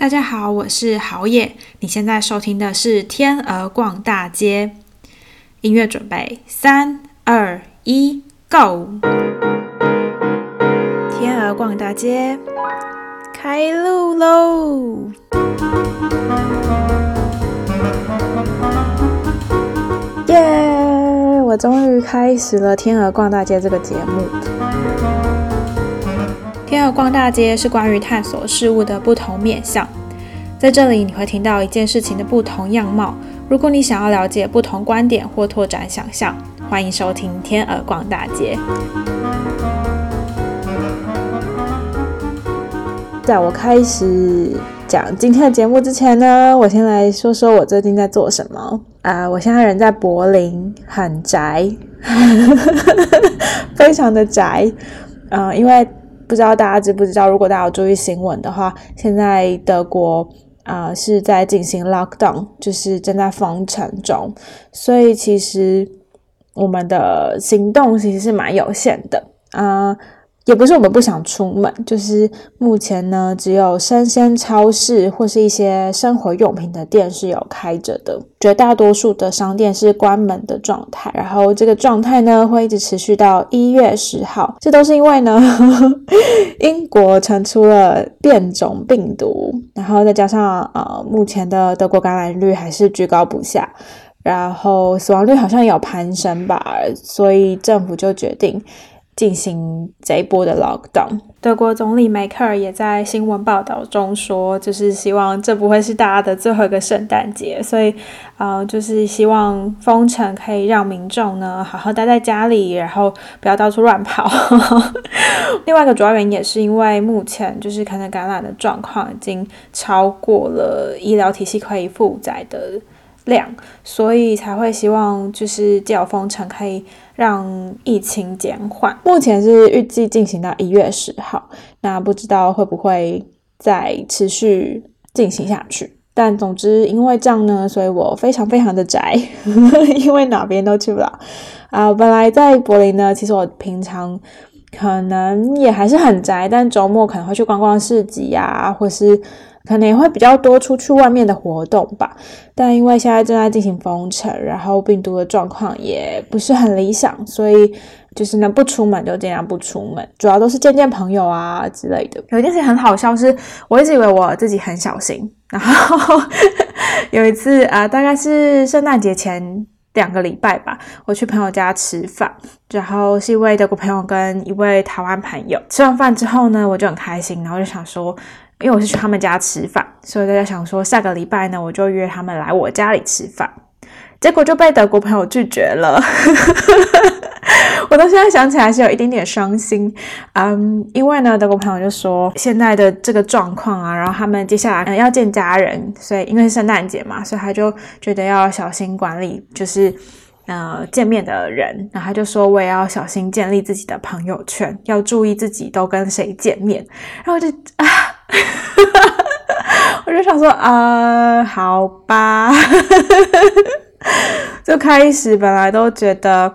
大家好，我是豪野。你现在收听的是《天鹅逛大街》。音乐准备，三、二、一，Go！天鹅逛大街，开路喽！耶！我终于开始了《天鹅逛大街》这个节目。天鹅逛大街是关于探索事物的不同面向，在这里你会听到一件事情的不同样貌。如果你想要了解不同观点或拓展想象，欢迎收听天鹅逛大街。在我开始讲今天的节目之前呢，我先来说说我最近在做什么啊！我现在人在柏林，很宅，非常的宅，嗯，因为。不知道大家知不知道？如果大家有注意新闻的话，现在德国啊是在进行 lockdown，就是正在封城中，所以其实我们的行动其实是蛮有限的啊。也不是我们不想出门，就是目前呢，只有生鲜超市或是一些生活用品的店是有开着的，绝大多数的商店是关门的状态。然后这个状态呢，会一直持续到一月十号。这都是因为呢，英国传出了变种病毒，然后再加上呃，目前的德国感染率还是居高不下，然后死亡率好像有攀升吧，所以政府就决定。进行这一波的 lockdown。德国总理梅克尔也在新闻报道中说，就是希望这不会是大家的最后一个圣诞节，所以，呃，就是希望封城可以让民众呢好好待在家里，然后不要到处乱跑。另外一个主要原因也是因为目前就是可能感染的状况已经超过了医疗体系可以负载的量，所以才会希望就是借由封城可以。让疫情减缓，目前是预计进行到一月十号，那不知道会不会再持续进行下去。但总之，因为这样呢，所以我非常非常的宅，因为哪边都去不了啊。本来在柏林呢，其实我平常可能也还是很宅，但周末可能会去逛逛市集呀，或是。可能也会比较多出去外面的活动吧，但因为现在正在进行封城，然后病毒的状况也不是很理想，所以就是能不出门就尽量不出门，主要都是见见朋友啊之类的。有一件事很好笑，是我一直以为我自己很小心，然后有一次啊，大概是圣诞节前两个礼拜吧，我去朋友家吃饭，然后是一位德国朋友跟一位台湾朋友。吃完饭之后呢，我就很开心，然后就想说。因为我是去他们家吃饭，所以大家想说下个礼拜呢，我就约他们来我家里吃饭，结果就被德国朋友拒绝了。我到现在想起来是有一点点伤心，嗯，因为呢，德国朋友就说现在的这个状况啊，然后他们接下来要见家人，所以因为是圣诞节嘛，所以他就觉得要小心管理，就是呃见面的人，然后他就说我也要小心建立自己的朋友圈，要注意自己都跟谁见面，然后就啊。我就想说，啊，好吧，就开始本来都觉得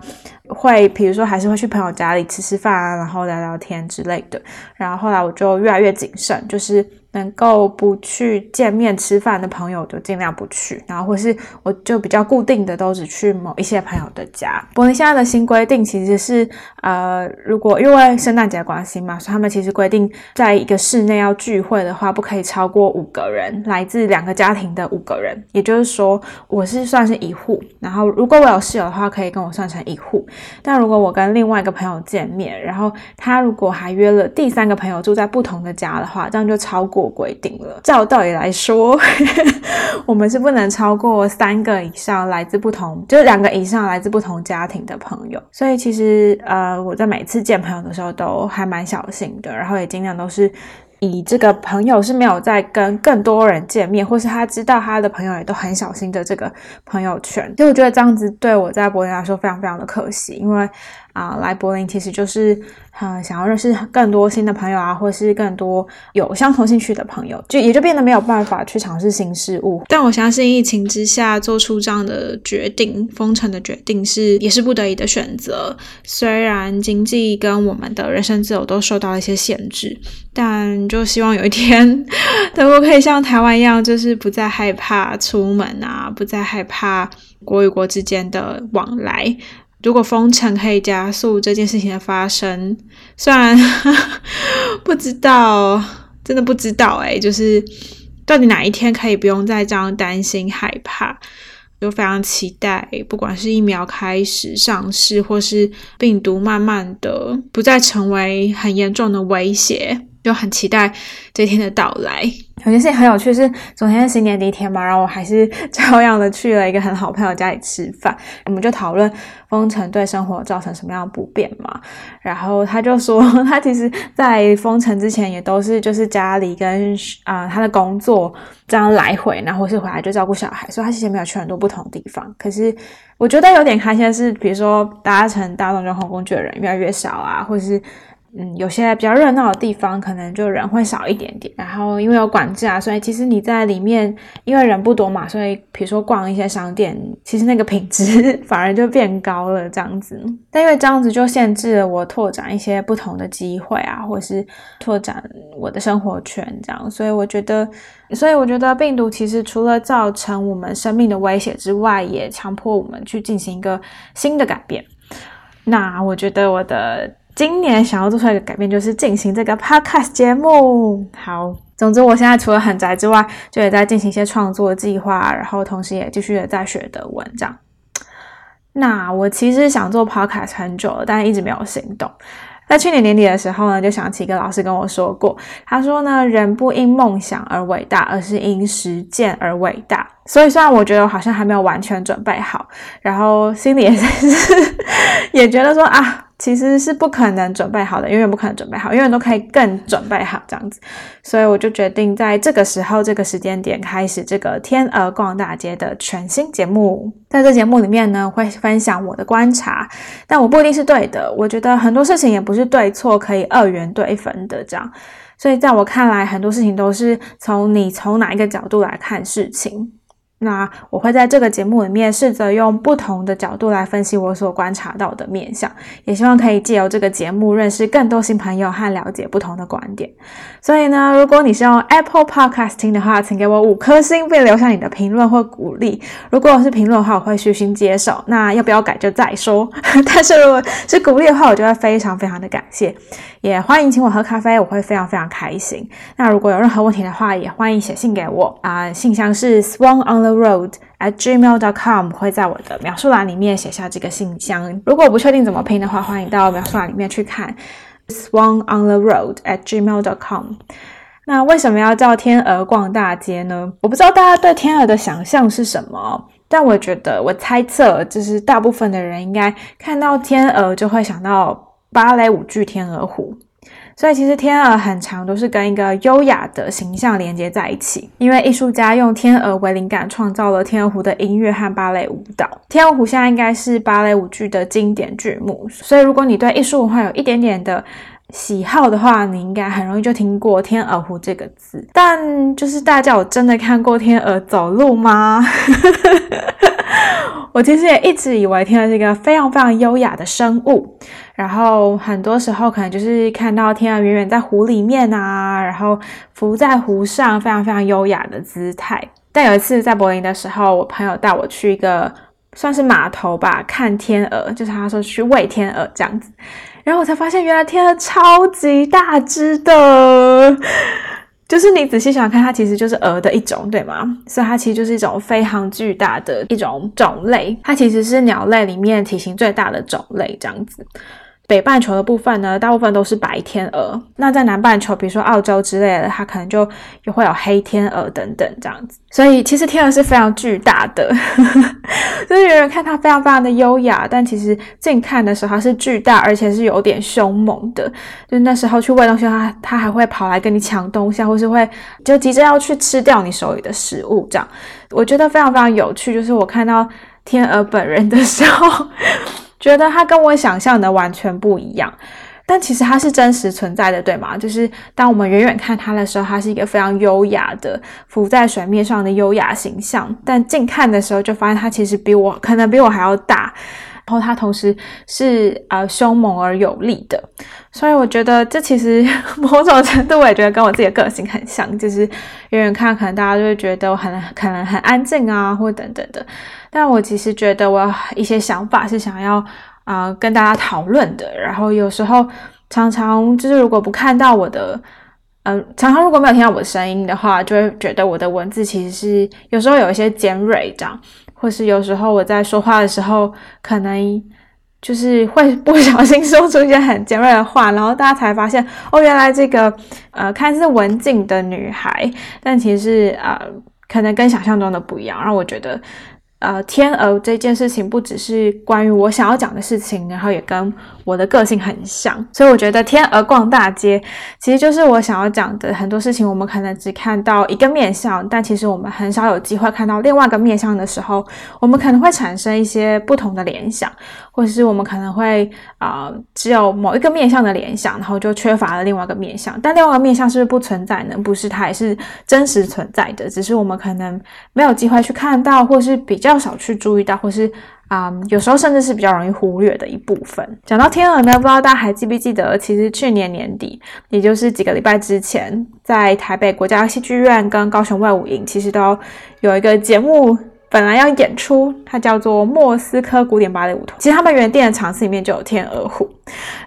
会，比如说还是会去朋友家里吃吃饭啊，然后聊聊天之类的，然后后来我就越来越谨慎，就是。能够不去见面吃饭的朋友就尽量不去，然后或是我就比较固定的都只去某一些朋友的家。柏林现在的新规定其实是，呃，如果因为圣诞节关系嘛，所以他们其实规定在一个室内要聚会的话，不可以超过五个人，来自两个家庭的五个人。也就是说，我是算是一户，然后如果我有室友的话，可以跟我算成一户。但如果我跟另外一个朋友见面，然后他如果还约了第三个朋友住在不同的家的话，这样就超过。规定了，照道理来说，我们是不能超过三个以上来自不同，就是两个以上来自不同家庭的朋友。所以其实呃，我在每次见朋友的时候都还蛮小心的，然后也尽量都是以这个朋友是没有在跟更多人见面，或是他知道他的朋友也都很小心的这个朋友圈。所以我觉得这样子对我在柏林来说非常非常的可惜，因为啊来柏林，其实就是嗯想要认识更多新的朋友啊，或是更多有相同兴趣的朋友，就也就变得没有办法去尝试新事物。但我相信疫情之下做出这样的决定，封城的决定是也是不得已的选择。虽然经济跟我们的人身自由都受到了一些限制，但就希望有一天 德国可以像台湾一样，就是不再害怕出门啊，不再害怕。国与国之间的往来，如果封城可以加速这件事情的发生，虽然 不知道，真的不知道哎，就是到底哪一天可以不用再这样担心害怕，就非常期待，不管是疫苗开始上市，或是病毒慢慢的不再成为很严重的威胁。就很期待这一天的到来。有件事情很有趣，是昨天是新年第一天嘛，然后我还是照样的去了一个很好朋友家里吃饭，我们就讨论封城对生活造成什么样的不便嘛。然后他就说，他其实，在封城之前也都是就是家里跟啊他的工作这样来回，然后是回来就照顾小孩，所以他其实没有去很多不同地方。可是我觉得有点开心的是，比如说搭乘大众交通工具的人越来越少啊，或是。嗯，有些比较热闹的地方，可能就人会少一点点。然后因为有管制啊，所以其实你在里面，因为人不多嘛，所以比如说逛一些商店，其实那个品质 反而就变高了这样子。但因为这样子就限制了我拓展一些不同的机会啊，或是拓展我的生活圈这样。所以我觉得，所以我觉得病毒其实除了造成我们生命的威胁之外，也强迫我们去进行一个新的改变。那我觉得我的。今年想要做出一个改变，就是进行这个 podcast 节目。好，总之我现在除了很宅之外，就也在进行一些创作计划，然后同时也继续的在学德文。这样，那我其实想做 podcast 很久了，但是一直没有行动。在去年年底的时候呢，就想起一个老师跟我说过，他说呢，人不因梦想而伟大，而是因实践而伟大。所以虽然我觉得我好像还没有完全准备好，然后心里也是 也觉得说啊。其实是不可能准备好的，永远不可能准备好，永远都可以更准备好这样子。所以我就决定在这个时候、这个时间点开始这个天鹅逛大街的全新节目。在这节目里面呢，会分享我的观察，但我不一定是对的。我觉得很多事情也不是对错可以二元对分的这样。所以在我看来，很多事情都是从你从哪一个角度来看事情。那我会在这个节目里面试着用不同的角度来分析我所观察到的面相，也希望可以借由这个节目认识更多新朋友和了解不同的观点。所以呢，如果你是用 Apple Podcast 听的话，请给我五颗星并留下你的评论或鼓励。如果是评论的话，我会虚心接受。那要不要改就再说。但是如果是鼓励的话，我就会非常非常的感谢。也欢迎请我喝咖啡，我会非常非常开心。那如果有任何问题的话，也欢迎写信给我啊，信箱是 Swan on the Road at gmail dot com，会在我的描述栏里面写下这个信箱。如果不确定怎么拼的话，欢迎到描述栏里面去看 Swan on the Road at gmail dot com。那为什么要叫天鹅逛大街呢？我不知道大家对天鹅的想象是什么，但我觉得我猜测，就是大部分的人应该看到天鹅就会想到。芭蕾舞剧《天鹅湖》，所以其实天鹅很长都是跟一个优雅的形象连接在一起。因为艺术家用天鹅为灵感，创造了天鹅湖的音乐和芭蕾舞蹈。天鹅湖现在应该是芭蕾舞剧的经典剧目，所以如果你对艺术文化有一点点的喜好的话，你应该很容易就听过天鹅湖这个字。但就是大家有真的看过天鹅走路吗？我其实也一直以为天鹅是一个非常非常优雅的生物。然后很多时候可能就是看到天鹅远远在湖里面啊，然后浮在湖上，非常非常优雅的姿态。但有一次在柏林的时候，我朋友带我去一个算是码头吧，看天鹅，就是他说去喂天鹅这样子。然后我才发现，原来天鹅超级大只的，就是你仔细想看，它其实就是鹅的一种，对吗？所以它其实就是一种非常巨大的一种种类，它其实是鸟类里面体型最大的种类，这样子。北半球的部分呢，大部分都是白天鹅。那在南半球，比如说澳洲之类的，它可能就也会有黑天鹅等等这样子。所以其实天鹅是非常巨大的，就是有人看它非常非常的优雅，但其实近看的时候它是巨大，而且是有点凶猛的。就那时候去喂东西，它它还会跑来跟你抢东西，或是会就急着要去吃掉你手里的食物这样。我觉得非常非常有趣，就是我看到天鹅本人的时候。觉得它跟我想象的完全不一样。但其实它是真实存在的，对吗？就是当我们远远看它的时候，它是一个非常优雅的浮在水面上的优雅形象。但近看的时候，就发现它其实比我可能比我还要大，然后它同时是呃凶猛而有力的。所以我觉得这其实 某种程度，我也觉得跟我自己的个性很像，就是远远看可能大家就会觉得我很可能很安静啊，或等等的。但我其实觉得我一些想法是想要。啊，跟大家讨论的，然后有时候常常就是如果不看到我的，嗯，常常如果没有听到我的声音的话，就会觉得我的文字其实是有时候有一些尖锐这样，或是有时候我在说话的时候，可能就是会 不小心说出一些很尖锐的话，然后大家才发现哦，原来这个呃看似文静的女孩，但其实呃可能跟想象中的不一样，让我觉得。呃，天鹅这件事情不只是关于我想要讲的事情，然后也跟我的个性很像，所以我觉得天鹅逛大街其实就是我想要讲的很多事情。我们可能只看到一个面相，但其实我们很少有机会看到另外一个面相的时候，我们可能会产生一些不同的联想，或者是我们可能会啊，只有某一个面相的联想，然后就缺乏了另外一个面相。但另外一个面相是不是不存在呢？不是，它也是真实存在的，只是我们可能没有机会去看到，或是比较。少去注意到，或是啊，有时候甚至是比较容易忽略的一部分。讲到天鹅呢，不知道大家还记不记得，其实去年年底，也就是几个礼拜之前，在台北国家戏剧院跟高雄外舞营，其实都有一个节目。本来要演出，它叫做莫斯科古典芭蕾舞团。其实他们原定的场次里面就有天鹅湖，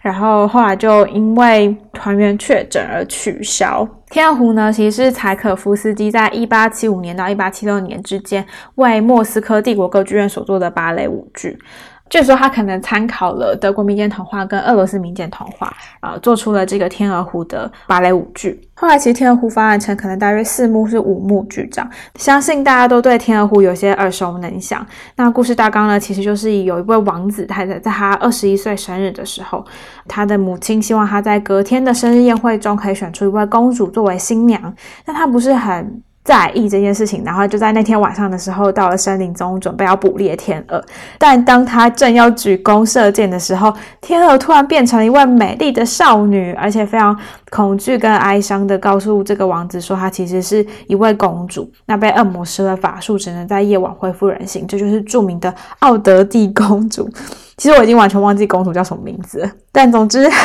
然后后来就因为团员确诊而取消。天鹅湖呢，其实是柴可夫斯基在一八七五年到一八七六年之间为莫斯科帝国歌剧院所做的芭蕾舞剧。据说他可能参考了德国民间童话跟俄罗斯民间童话，呃，做出了这个《天鹅湖》的芭蕾舞剧。后来其实《天鹅湖》发展成可能大约四幕是五幕剧这样，相信大家都对《天鹅湖》有些耳熟能详。那故事大纲呢，其实就是有一位王子，他在在他二十一岁生日的时候，他的母亲希望他在隔天的生日宴会中可以选出一位公主作为新娘，但他不是很。在意这件事情，然后就在那天晚上的时候，到了森林中准备要捕猎天鹅。但当他正要举弓射箭的时候，天鹅突然变成了一位美丽的少女，而且非常恐惧跟哀伤的告诉这个王子说，她其实是一位公主，那被恶魔施了法术，只能在夜晚恢复人形。这就是著名的奥德蒂公主。其实我已经完全忘记公主叫什么名字，但总之。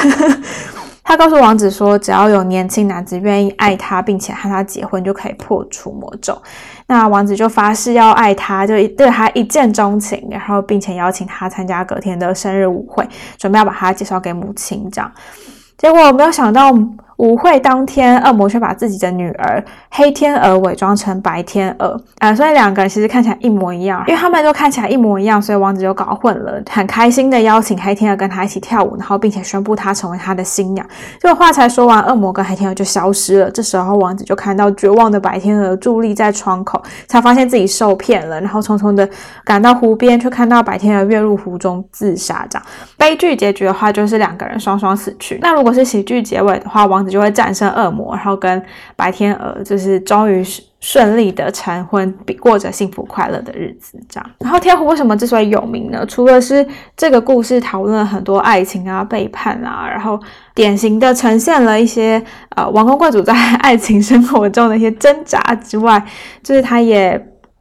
他告诉王子说，只要有年轻男子愿意爱他，并且和他结婚，就可以破除魔咒。那王子就发誓要爱他，就对他一见钟情，然后并且邀请他参加隔天的生日舞会，准备要把他介绍给母亲。这样，结果没有想到。舞会当天，恶魔却把自己的女儿黑天鹅伪装成白天鹅，啊，所以两个人其实看起来一模一样。因为他们都看起来一模一样，所以王子就搞混了，很开心的邀请黑天鹅跟他一起跳舞，然后并且宣布他成为他的新娘。这个话才说完，恶魔跟黑天鹅就消失了。这时候，王子就看到绝望的白天鹅伫立在窗口，才发现自己受骗了，然后匆匆的赶到湖边，却看到白天鹅跃入湖中自杀。这样悲剧结局的话，就是两个人双双死去。那如果是喜剧结尾的话，王子。就会战胜恶魔，然后跟白天鹅就是终于顺利的成婚，比过着幸福快乐的日子。这样，然后天湖为什么之所以有名呢？除了是这个故事讨论了很多爱情啊、背叛啊，然后典型的呈现了一些呃王公贵族在爱情生活中的一些挣扎之外，就是他也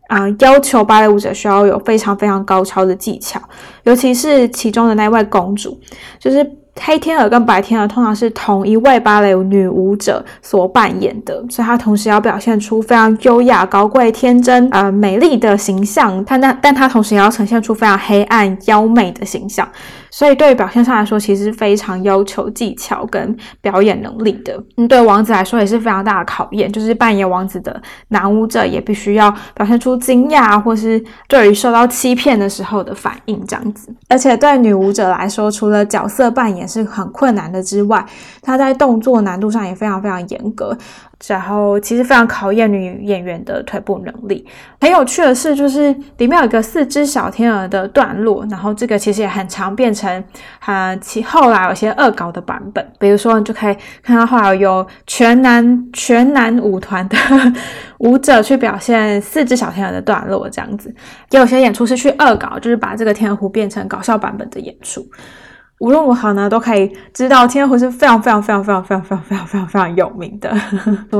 啊要求芭蕾舞者需要有非常非常高超的技巧，尤其是其中的那位公主，就是。黑天鹅跟白天鹅通常是同一位芭蕾女舞者所扮演的，所以她同时要表现出非常优雅、高贵、天真、呃美丽的形象，她那但她同时也要呈现出非常黑暗、妖媚的形象。所以对于表现上来说，其实是非常要求技巧跟表演能力的。嗯，对王子来说也是非常大的考验，就是扮演王子的男舞者也必须要表现出惊讶或是对于受到欺骗的时候的反应这样子。而且对女舞者来说，除了角色扮演。是很困难的之外，它在动作难度上也非常非常严格。然后其实非常考验女演员的腿部能力。很有趣的是，就是里面有一个四只小天鹅的段落，然后这个其实也很常变成啊，其后来有些恶搞的版本。比如说，你就可以看到后来有全男全男舞团的 舞者去表现四只小天鹅的段落，这样子。也有些演出是去恶搞，就是把这个天鹅湖变成搞笑版本的演出。无论如何呢，都可以知道天鹅湖是非常非常非常非常非常非常非常非常非常有名的。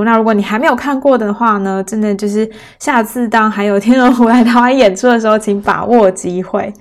那如果你还没有看过的话呢，真的就是下次当还有天鹅湖来台湾演出的时候，请把握机会。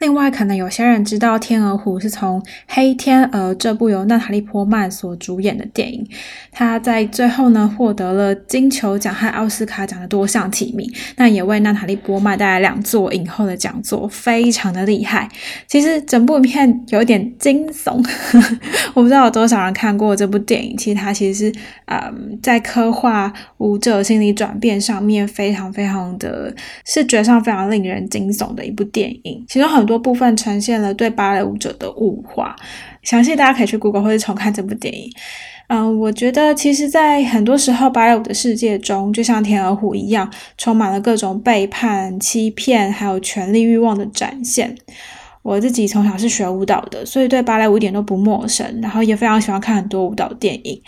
另外，可能有些人知道《天鹅湖》是从《黑天鹅》这部由娜塔莉·波曼所主演的电影，她在最后呢获得了金球奖和奥斯卡奖的多项提名，那也为娜塔莉·波曼带来两座影后的讲座，非常的厉害。其实整部影片有点惊悚，我不知道有多少人看过这部电影。其实它其实是嗯，在刻画舞者心理转变上面非常非常的视觉上非常令人惊悚的一部电影，其中很。多部分呈现了对芭蕾舞者的物化，详细大家可以去 Google 或者重看这部电影。嗯，我觉得其实，在很多时候，芭蕾舞的世界中，就像天鹅湖一样，充满了各种背叛、欺骗，还有权力欲望的展现。我自己从小是学舞蹈的，所以对芭蕾舞一点都不陌生，然后也非常喜欢看很多舞蹈电影。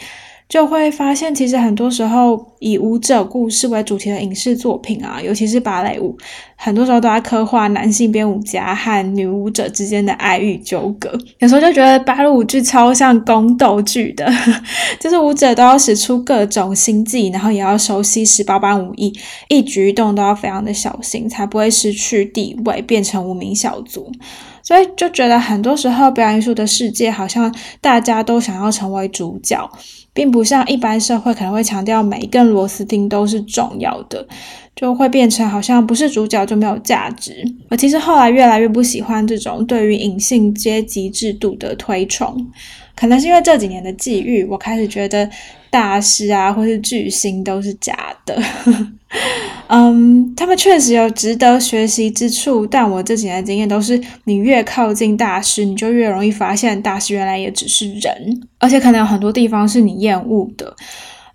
就会发现，其实很多时候以舞者故事为主题的影视作品啊，尤其是芭蕾舞，很多时候都在刻画男性编舞家和女舞者之间的爱欲纠葛。有时候就觉得芭蕾舞剧超像宫斗剧的，就是舞者都要使出各种心计，然后也要熟悉十八般武艺，一举一动都要非常的小心，才不会失去地位，变成无名小卒。所以就觉得很多时候表演艺术的世界，好像大家都想要成为主角。并不像一般社会可能会强调每一根螺丝钉都是重要的，就会变成好像不是主角就没有价值。我其实后来越来越不喜欢这种对于隐性阶级制度的推崇，可能是因为这几年的际遇，我开始觉得大师啊或是巨星都是假的。嗯，他们确实有值得学习之处，但我这几年的经验都是，你越靠近大师，你就越容易发现大师原来也只是人，而且可能有很多地方是你厌恶的。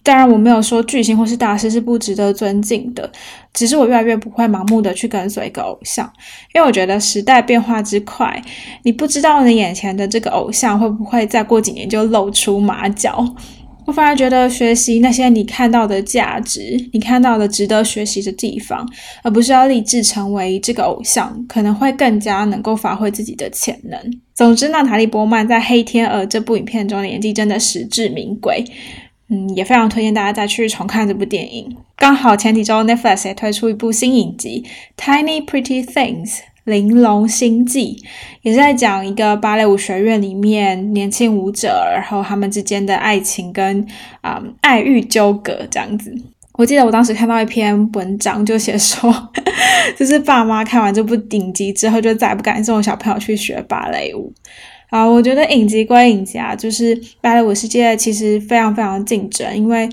当然，我没有说巨星或是大师是不值得尊敬的，只是我越来越不会盲目的去跟随一个偶像，因为我觉得时代变化之快，你不知道你眼前的这个偶像会不会再过几年就露出马脚。我反而觉得学习那些你看到的价值，你看到的值得学习的地方，而不是要立志成为这个偶像，可能会更加能够发挥自己的潜能。总之，娜塔莉·波曼在《黑天鹅》这部影片中的演技真的实至名归，嗯，也非常推荐大家再去重看这部电影。刚好前几周 Netflix 也推出一部新影集《Tiny Pretty Things》。玲珑心计也是在讲一个芭蕾舞学院里面年轻舞者，然后他们之间的爱情跟啊爱欲纠葛这样子。我记得我当时看到一篇文章，就写说，就是爸妈看完这部影集之后，就再也不敢送小朋友去学芭蕾舞啊。我觉得影集归影集啊，就是芭蕾舞世界其实非常非常竞争，因为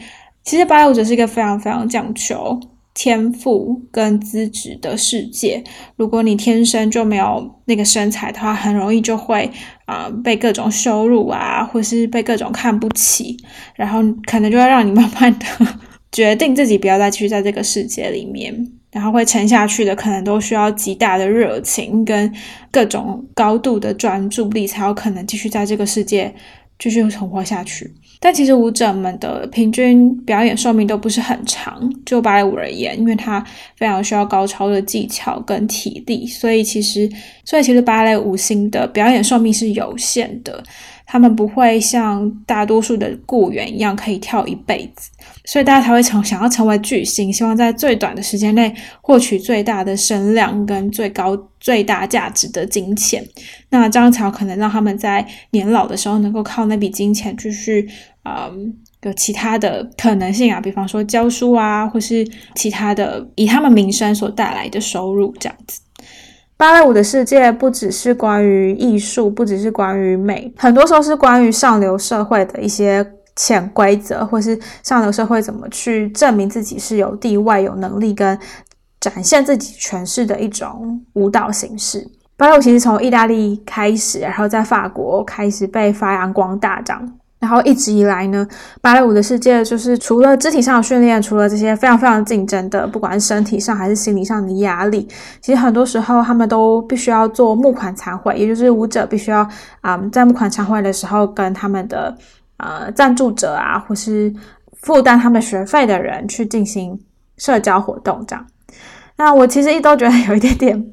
其实芭蕾舞者是一个非常非常讲求。天赋跟资质的世界，如果你天生就没有那个身材的话，很容易就会啊被各种羞辱啊，或是被各种看不起，然后可能就会让你慢慢的 决定自己不要再继续在这个世界里面，然后会沉下去的，可能都需要极大的热情跟各种高度的专注力，才有可能继续在这个世界继续存活下去。但其实舞者们的平均表演寿命都不是很长，就芭蕾舞而言，因为它非常需要高超的技巧跟体力，所以其实，所以其实芭蕾舞星的表演寿命是有限的。他们不会像大多数的雇员一样可以跳一辈子，所以大家才会成想要成为巨星，希望在最短的时间内获取最大的声量跟最高最大价值的金钱。那这样才有可能让他们在年老的时候能够靠那笔金钱继续，嗯，有其他的可能性啊，比方说教书啊，或是其他的以他们名声所带来的收入这样子。芭蕾舞的世界不只是关于艺术，不只是关于美，很多时候是关于上流社会的一些潜规则，或是上流社会怎么去证明自己是有地位、有能力跟展现自己权势的一种舞蹈形式。芭蕾舞其实从意大利开始，然后在法国开始被发扬光大，这样。然后一直以来呢，芭蕾舞的世界就是除了肢体上的训练，除了这些非常非常竞争的，不管是身体上还是心理上的压力，其实很多时候他们都必须要做募款参会，也就是舞者必须要啊在募款参会的时候跟他们的呃赞助者啊，或是负担他们学费的人去进行社交活动这样。那我其实一直都觉得有一点点。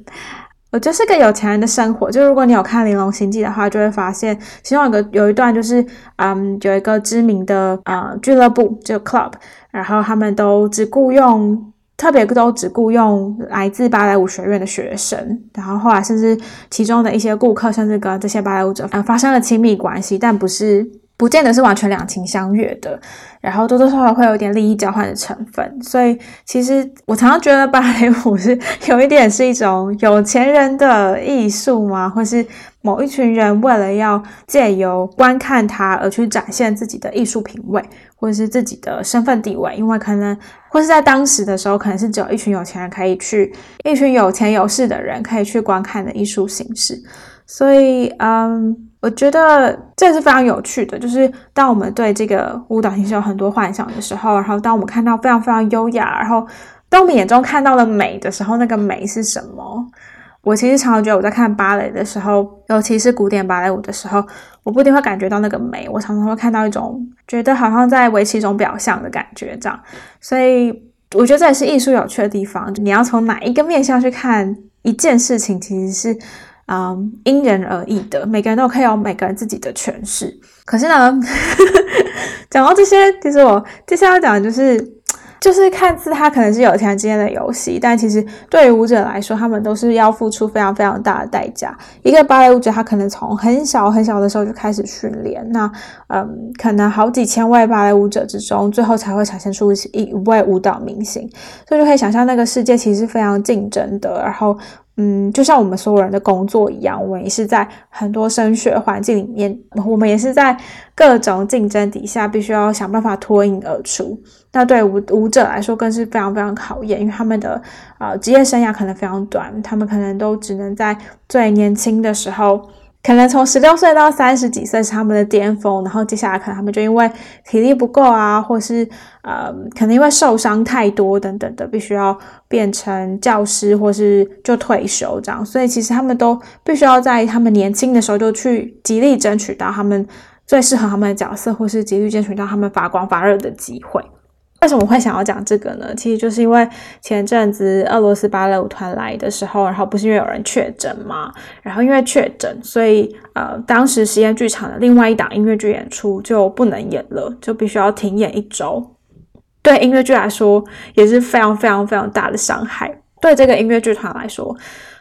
我就是个有钱人的生活，就如果你有看《玲珑心计》的话，就会发现其中有个有一段就是，嗯，有一个知名的呃俱乐部，就 club，然后他们都只雇佣，特别都只雇佣来自芭蕾舞学院的学生，然后后来甚至其中的一些顾客甚至跟这些芭蕾舞者嗯发生了亲密关系，但不是。不见得是完全两情相悦的，然后多多少少会有一点利益交换的成分，所以其实我常常觉得芭蕾舞是有一点是一种有钱人的艺术吗？或是某一群人为了要借由观看它而去展现自己的艺术品味，或者是自己的身份地位？因为可能或是在当时的时候，可能是只有一群有钱人可以去，一群有钱有势的人可以去观看的艺术形式，所以嗯。我觉得这是非常有趣的，就是当我们对这个舞蹈形式有很多幻想的时候，然后当我们看到非常非常优雅，然后当我们眼中看到了美的时候，那个美是什么？我其实常常觉得我在看芭蕾的时候，尤其是古典芭蕾舞的时候，我不一定会感觉到那个美，我常常会看到一种觉得好像在维持一种表象的感觉，这样。所以我觉得这也是艺术有趣的地方，你要从哪一个面向去看一件事情，其实是。嗯，因人而异的，每个人都可以有每个人自己的诠释。可是呢，讲到这些，其实我接下来要讲的就是，就是看似它可能是有钱人之间的游戏，但其实对于舞者来说，他们都是要付出非常非常大的代价。一个芭蕾舞者，他可能从很小很小的时候就开始训练，那嗯，可能好几千位芭蕾舞者之中，最后才会产生出一位舞蹈明星。所以就可以想象，那个世界其实是非常竞争的，然后。嗯，就像我们所有人的工作一样，我们也是在很多升学环境里面，我们也是在各种竞争底下，必须要想办法脱颖而出。那对舞舞者来说，更是非常非常考验，因为他们的呃职业生涯可能非常短，他们可能都只能在最年轻的时候。可能从十六岁到三十几岁是他们的巅峰，然后接下来可能他们就因为体力不够啊，或是呃，可能因为受伤太多等等的，必须要变成教师，或是就退休这样。所以其实他们都必须要在他们年轻的时候就去极力争取到他们最适合他们的角色，或是极力争取到他们发光发热的机会。为什么会想要讲这个呢？其实就是因为前阵子俄罗斯芭蕾舞团来的时候，然后不是因为有人确诊嘛，然后因为确诊，所以呃，当时实验剧场的另外一档音乐剧演出就不能演了，就必须要停演一周。对音乐剧来说也是非常非常非常大的伤害。对这个音乐剧团来说，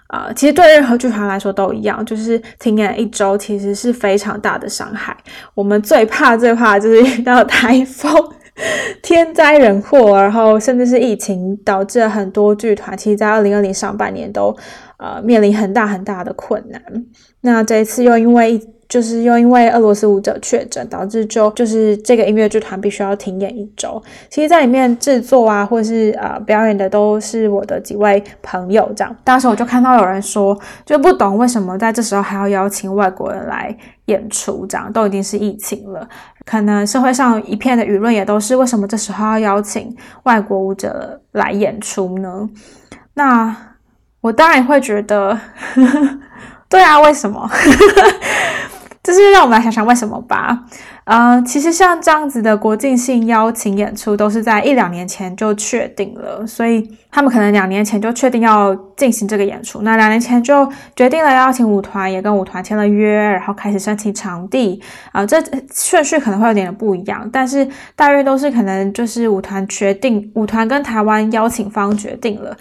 呃，其实对任何剧团来说都一样，就是停演一周其实是非常大的伤害。我们最怕最怕就是遇到台风。天灾人祸，然后甚至是疫情，导致了很多剧团，其实在二零二零上半年都呃面临很大很大的困难。那这一次又因为就是又因为俄罗斯舞者确诊，导致就就是这个音乐剧团必须要停演一周。其实，在里面制作啊，或是呃表演的都是我的几位朋友。这样，当时我就看到有人说，就不懂为什么在这时候还要邀请外国人来演出，这样都已经是疫情了。可能社会上一片的舆论也都是为什么这时候要邀请外国舞者来演出呢？那我当然会觉得，对啊，为什么？就是让我们来想想为什么吧。呃，其实像这样子的国际性邀请演出，都是在一两年前就确定了，所以他们可能两年前就确定要进行这个演出。那两年前就决定了邀请舞团，也跟舞团签了约，然后开始申请场地。啊，这顺序可能会有点不一样，但是大约都是可能就是舞团决定，舞团跟台湾邀请方决定了。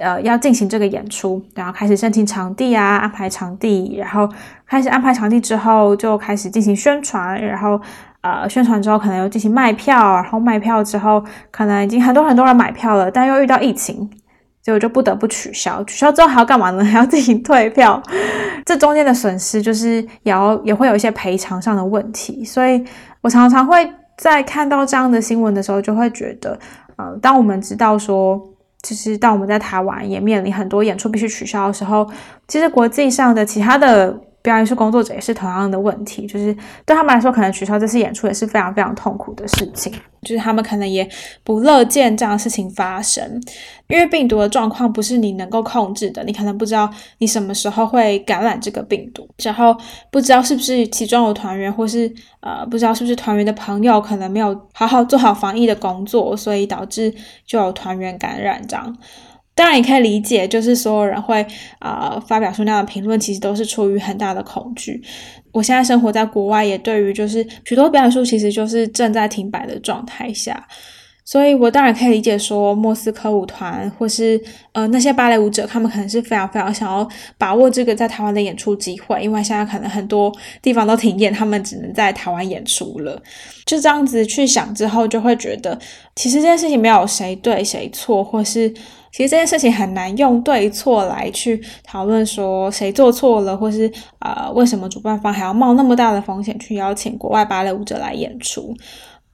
呃，要进行这个演出，然后开始申请场地啊，安排场地，然后开始安排场地之后，就开始进行宣传，然后呃，宣传之后可能又进行卖票，然后卖票之后可能已经很多很多人买票了，但又遇到疫情，结果就不得不取消。取消之后还要干嘛呢？还要进行退票，这中间的损失就是也要也会有一些赔偿上的问题。所以我常常会在看到这样的新闻的时候，就会觉得，呃，当我们知道说。就是当我们在台湾也面临很多演出必须取消的时候，其实国际上的其他的。表演艺术工作者也是同样的问题，就是对他们来说，可能取消这次演出也是非常非常痛苦的事情。就是他们可能也不乐见这样的事情发生，因为病毒的状况不是你能够控制的，你可能不知道你什么时候会感染这个病毒，然后不知道是不是其中有团员，或是呃不知道是不是团员的朋友可能没有好好做好防疫的工作，所以导致就有团员感染这样。当然也可以理解，就是所有人会啊发表出那样的评论，其实都是出于很大的恐惧。我现在生活在国外，也对于就是许多表演术其实就是正在停摆的状态下，所以我当然可以理解说莫斯科舞团或是呃那些芭蕾舞者，他们可能是非常非常想要把握这个在台湾的演出机会，因为现在可能很多地方都停演，他们只能在台湾演出了。就这样子去想之后，就会觉得其实这件事情没有谁对谁错，或是。其实这件事情很难用对错来去讨论，说谁做错了，或是啊为什么主办方还要冒那么大的风险去邀请国外芭蕾舞者来演出？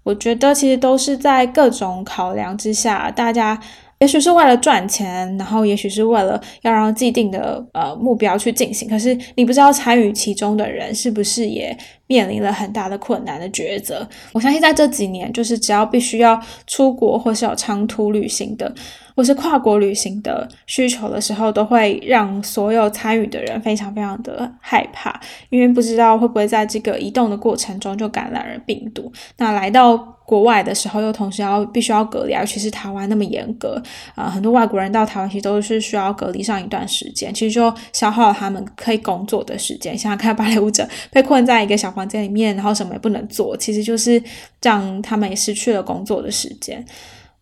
我觉得其实都是在各种考量之下，大家也许是为了赚钱，然后也许是为了要让既定的呃目标去进行。可是你不知道参与其中的人是不是也面临了很大的困难的抉择？我相信在这几年，就是只要必须要出国或是有长途旅行的。或是跨国旅行的需求的时候，都会让所有参与的人非常非常的害怕，因为不知道会不会在这个移动的过程中就感染了病毒。那来到国外的时候，又同时要必须要隔离，尤其是台湾那么严格啊，很多外国人到台湾其实都是需要隔离上一段时间，其实就消耗了他们可以工作的时间。想想看，芭蕾舞者被困在一个小房间里面，然后什么也不能做，其实就是让他们也失去了工作的时间。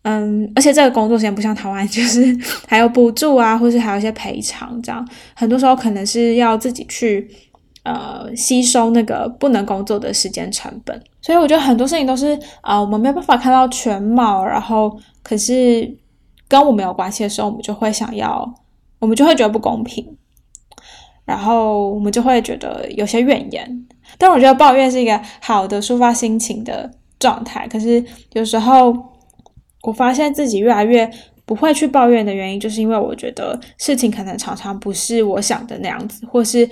嗯，而且这个工作时间不像台湾，就是还有补助啊，或是还有一些赔偿，这样很多时候可能是要自己去呃吸收那个不能工作的时间成本。所以我觉得很多事情都是啊，我们没有办法看到全貌，然后可是跟我们有关系的时候，我们就会想要，我们就会觉得不公平，然后我们就会觉得有些怨言。但我觉得抱怨是一个好的抒发心情的状态，可是有时候。我发现自己越来越不会去抱怨的原因，就是因为我觉得事情可能常常不是我想的那样子，或是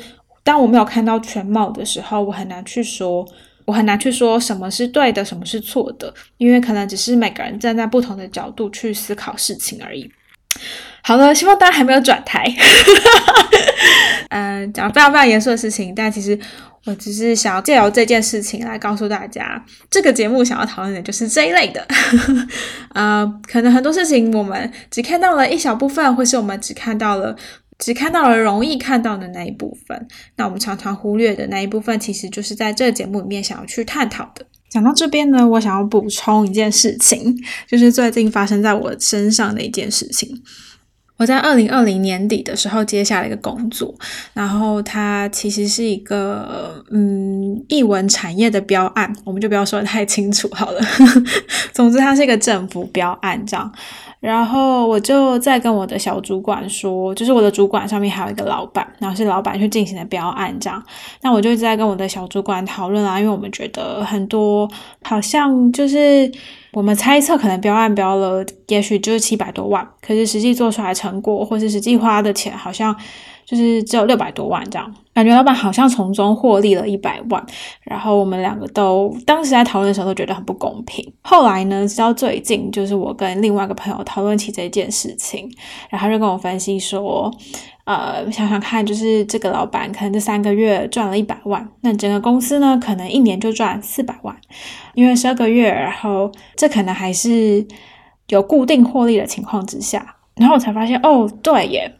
当我没有看到全貌的时候，我很难去说，我很难去说什么是对的，什么是错的，因为可能只是每个人站在不同的角度去思考事情而已。好了，希望大家还没有转台。嗯，讲非常非常严肃的事情，但其实。我只是想要借由这件事情来告诉大家，这个节目想要讨论的就是这一类的。呃，可能很多事情我们只看到了一小部分，或是我们只看到了只看到了容易看到的那一部分。那我们常常忽略的那一部分，其实就是在这个节目里面想要去探讨的。讲到这边呢，我想要补充一件事情，就是最近发生在我身上的一件事情。我在二零二零年底的时候接下了一个工作，然后它其实是一个嗯译文产业的标案，我们就不要说的太清楚好了。总之，它是一个政府标案这样。然后我就在跟我的小主管说，就是我的主管上面还有一个老板，然后是老板去进行的标案这样。那我就一直在跟我的小主管讨论啊，因为我们觉得很多好像就是我们猜测可能标案标了，也许就是七百多万，可是实际做出来成果或是实际花的钱好像。就是只有六百多万这样，感觉老板好像从中获利了一百万，然后我们两个都当时在讨论的时候都觉得很不公平。后来呢，直到最近，就是我跟另外一个朋友讨论起这件事情，然后他就跟我分析说，呃，想想看，就是这个老板可能这三个月赚了一百万，那整个公司呢，可能一年就赚四百万，因为十二个月，然后这可能还是有固定获利的情况之下。然后我才发现，哦，对耶，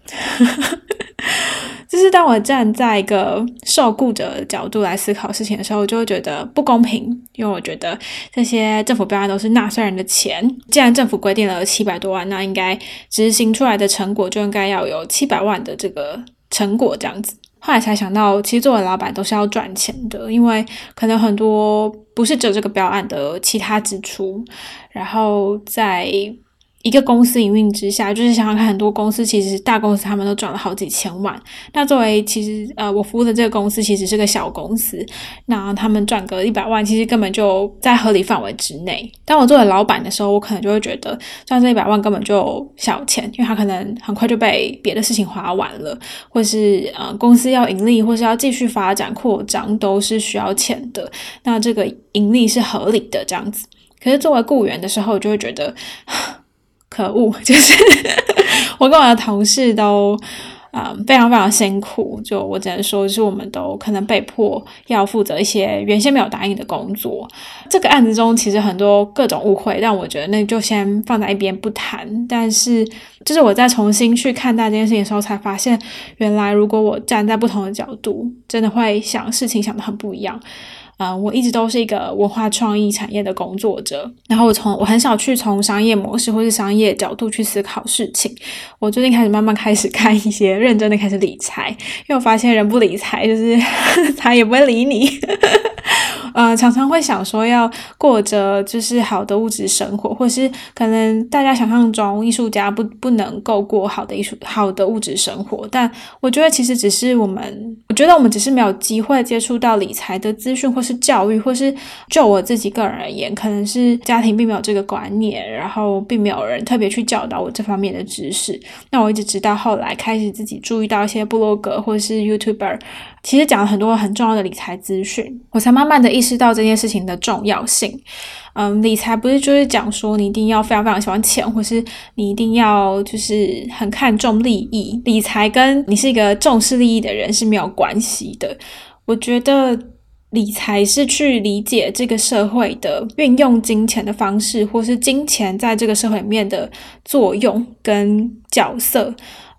就是当我站在一个受雇者的角度来思考事情的时候，我就会觉得不公平，因为我觉得这些政府标案都是纳税人的钱，既然政府规定了七百多万，那应该执行出来的成果就应该要有七百万的这个成果这样子。后来才想到，其实作为老板都是要赚钱的，因为可能很多不是只有这个标案的其他支出，然后在。一个公司营运之下，就是想想看，很多公司其实大公司他们都赚了好几千万。那作为其实呃，我服务的这个公司其实是个小公司，那他们赚个一百万，其实根本就在合理范围之内。当我作为老板的时候，我可能就会觉得赚这一百万根本就小钱，因为他可能很快就被别的事情花完了，或是呃公司要盈利，或是要继续发展扩张，都是需要钱的。那这个盈利是合理的这样子。可是作为雇员的时候，就会觉得。可恶，就是我跟我的同事都啊非常非常辛苦，就我只能说，就是我们都可能被迫要负责一些原先没有答应的工作。这个案子中其实很多各种误会，但我觉得那就先放在一边不谈。但是，就是我在重新去看待这件事情的时候，才发现原来如果我站在不同的角度，真的会想事情想的很不一样。嗯，我一直都是一个文化创意产业的工作者，然后我从我很少去从商业模式或是商业角度去思考事情。我最近开始慢慢开始看一些认真的开始理财，因为我发现人不理财，就是 他也不会理你。呃，常常会想说要过着就是好的物质生活，或是可能大家想象中艺术家不不能够过好的艺术好的物质生活，但我觉得其实只是我们，我觉得我们只是没有机会接触到理财的资讯，或是教育，或是就我自己个人而言，可能是家庭并没有这个观念，然后并没有人特别去教导我这方面的知识。那我一直直到后来开始自己注意到一些布洛格或是 YouTuber。其实讲了很多很重要的理财资讯，我才慢慢慢的意识到这件事情的重要性。嗯，理财不是就是讲说你一定要非常非常喜欢钱，或是你一定要就是很看重利益。理财跟你是一个重视利益的人是没有关系的。我觉得理财是去理解这个社会的运用金钱的方式，或是金钱在这个社会里面的作用跟角色。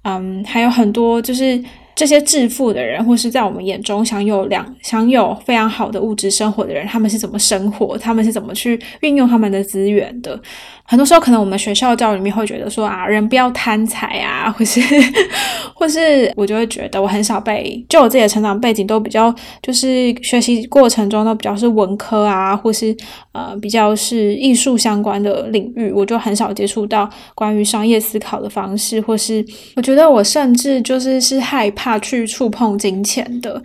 嗯，还有很多就是。这些致富的人，或是在我们眼中享有两享有非常好的物质生活的人，他们是怎么生活？他们是怎么去运用他们的资源的？很多时候，可能我们学校教育里面会觉得说啊，人不要贪财啊，或是 或是，我就会觉得我很少被，就我自己的成长背景都比较，就是学习过程中都比较是文科啊，或是呃比较是艺术相关的领域，我就很少接触到关于商业思考的方式，或是我觉得我甚至就是是害怕去触碰金钱的。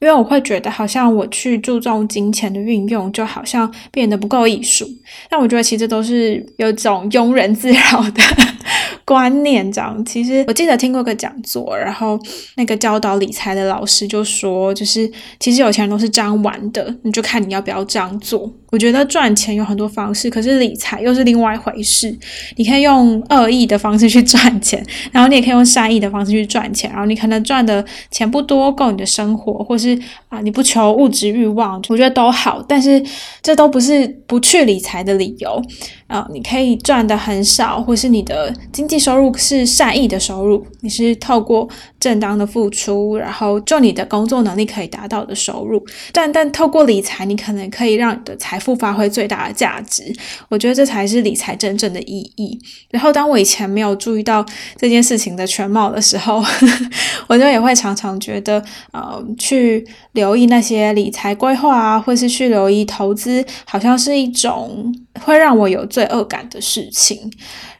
因为我会觉得，好像我去注重金钱的运用，就好像变得不够艺术。但我觉得，其实都是有种庸人自扰的 观念。这样，其实我记得听过个讲座，然后那个教导理财的老师就说，就是其实有钱人都是这样玩的，你就看你要不要这样做。我觉得赚钱有很多方式，可是理财又是另外一回事。你可以用恶意的方式去赚钱，然后你也可以用善意的方式去赚钱。然后你可能赚的钱不多，够你的生活，或是啊你不求物质欲望，我觉得都好。但是这都不是不去理财的理由。啊，你可以赚的很少，或是你的经济收入是善意的收入，你是透过正当的付出，然后就你的工作能力可以达到的收入。但但透过理财，你可能可以让你的财富发挥最大的价值。我觉得这才是理财真正的意义。然后当我以前没有注意到这件事情的全貌的时候，我就也会常常觉得，呃，去留意那些理财规划啊，或是去留意投资，好像是一种。会让我有罪恶感的事情，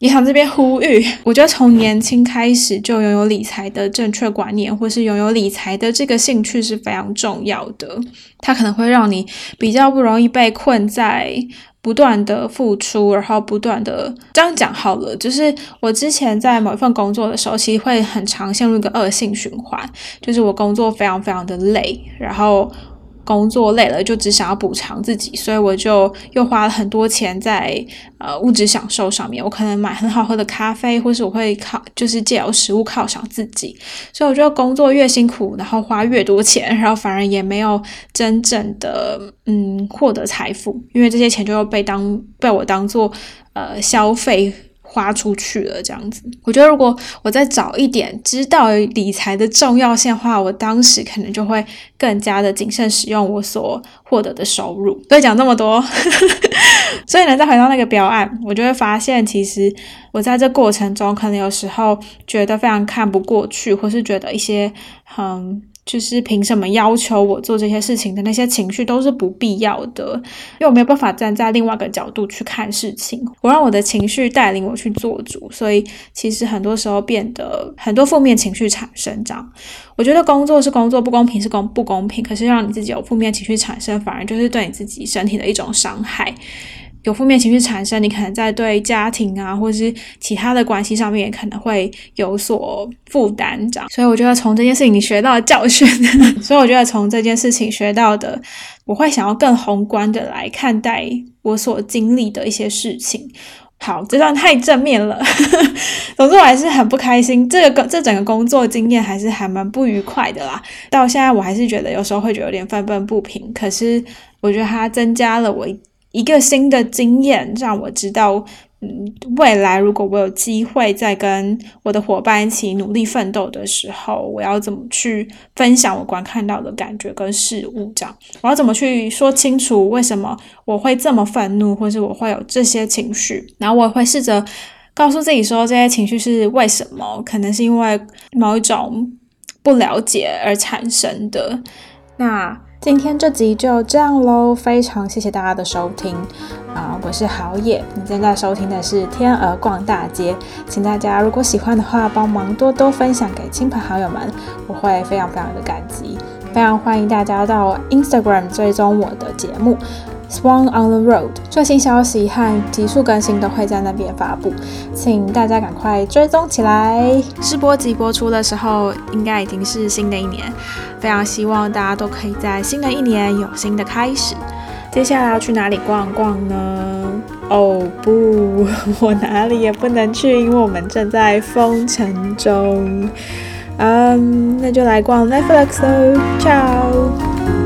也想这边呼吁，我觉得从年轻开始就拥有理财的正确观念，或是拥有理财的这个兴趣是非常重要的。它可能会让你比较不容易被困在不断的付出，然后不断的这样讲好了。就是我之前在某一份工作的时候，其实会很常陷入一个恶性循环，就是我工作非常非常的累，然后。工作累了，就只想要补偿自己，所以我就又花了很多钱在呃物质享受上面。我可能买很好喝的咖啡，或是我会靠就是借由食物犒赏自己。所以我觉得工作越辛苦，然后花越多钱，然后反而也没有真正的嗯获得财富，因为这些钱就要被当被我当做呃消费。花出去了，这样子，我觉得如果我再早一点知道理财的重要性的话，我当时可能就会更加的谨慎使用我所获得的收入。所以讲这么多，所以呢，再回到那个标案，我就会发现，其实我在这过程中，可能有时候觉得非常看不过去，或是觉得一些很就是凭什么要求我做这些事情的那些情绪都是不必要的，因为我没有办法站在另外一个角度去看事情，我让我的情绪带领我去做主，所以其实很多时候变得很多负面情绪产生。这样，我觉得工作是工作，不公平是公不公平，可是让你自己有负面情绪产生，反而就是对你自己身体的一种伤害。有负面情绪产生，你可能在对家庭啊，或者是其他的关系上面，也可能会有所负担。这样，所以我觉得从这件事情你学到的教训，所以我觉得从这件事情学到的，我会想要更宏观的来看待我所经历的一些事情。好，这段太正面了，总之我还是很不开心。这个这整个工作经验还是还蛮不愉快的啦。到现在我还是觉得有时候会觉得有点愤愤不平。可是我觉得它增加了我。一个新的经验让我知道，嗯，未来如果我有机会再跟我的伙伴一起努力奋斗的时候，我要怎么去分享我观看到的感觉跟事物？这样，我要怎么去说清楚为什么我会这么愤怒，或是我会有这些情绪？然后我会试着告诉自己说，这些情绪是为什么？可能是因为某一种不了解而产生的。那。今天这集就这样喽，非常谢谢大家的收听啊！我是好野，你现在收听的是《天鹅逛大街》，请大家如果喜欢的话，帮忙多多分享给亲朋好友们，我会非常非常的感激。非常欢迎大家到 Instagram 追踪我的节目。Swan on the road，最新消息和急速更新都会在那边发布，请大家赶快追踪起来。试播集播出的时候，应该已经是新的一年，非常希望大家都可以在新的一年有新的开始。接下来要去哪里逛逛呢？哦不，我哪里也不能去，因为我们正在封城中。嗯，那就来逛 Netflix 喽，ciao。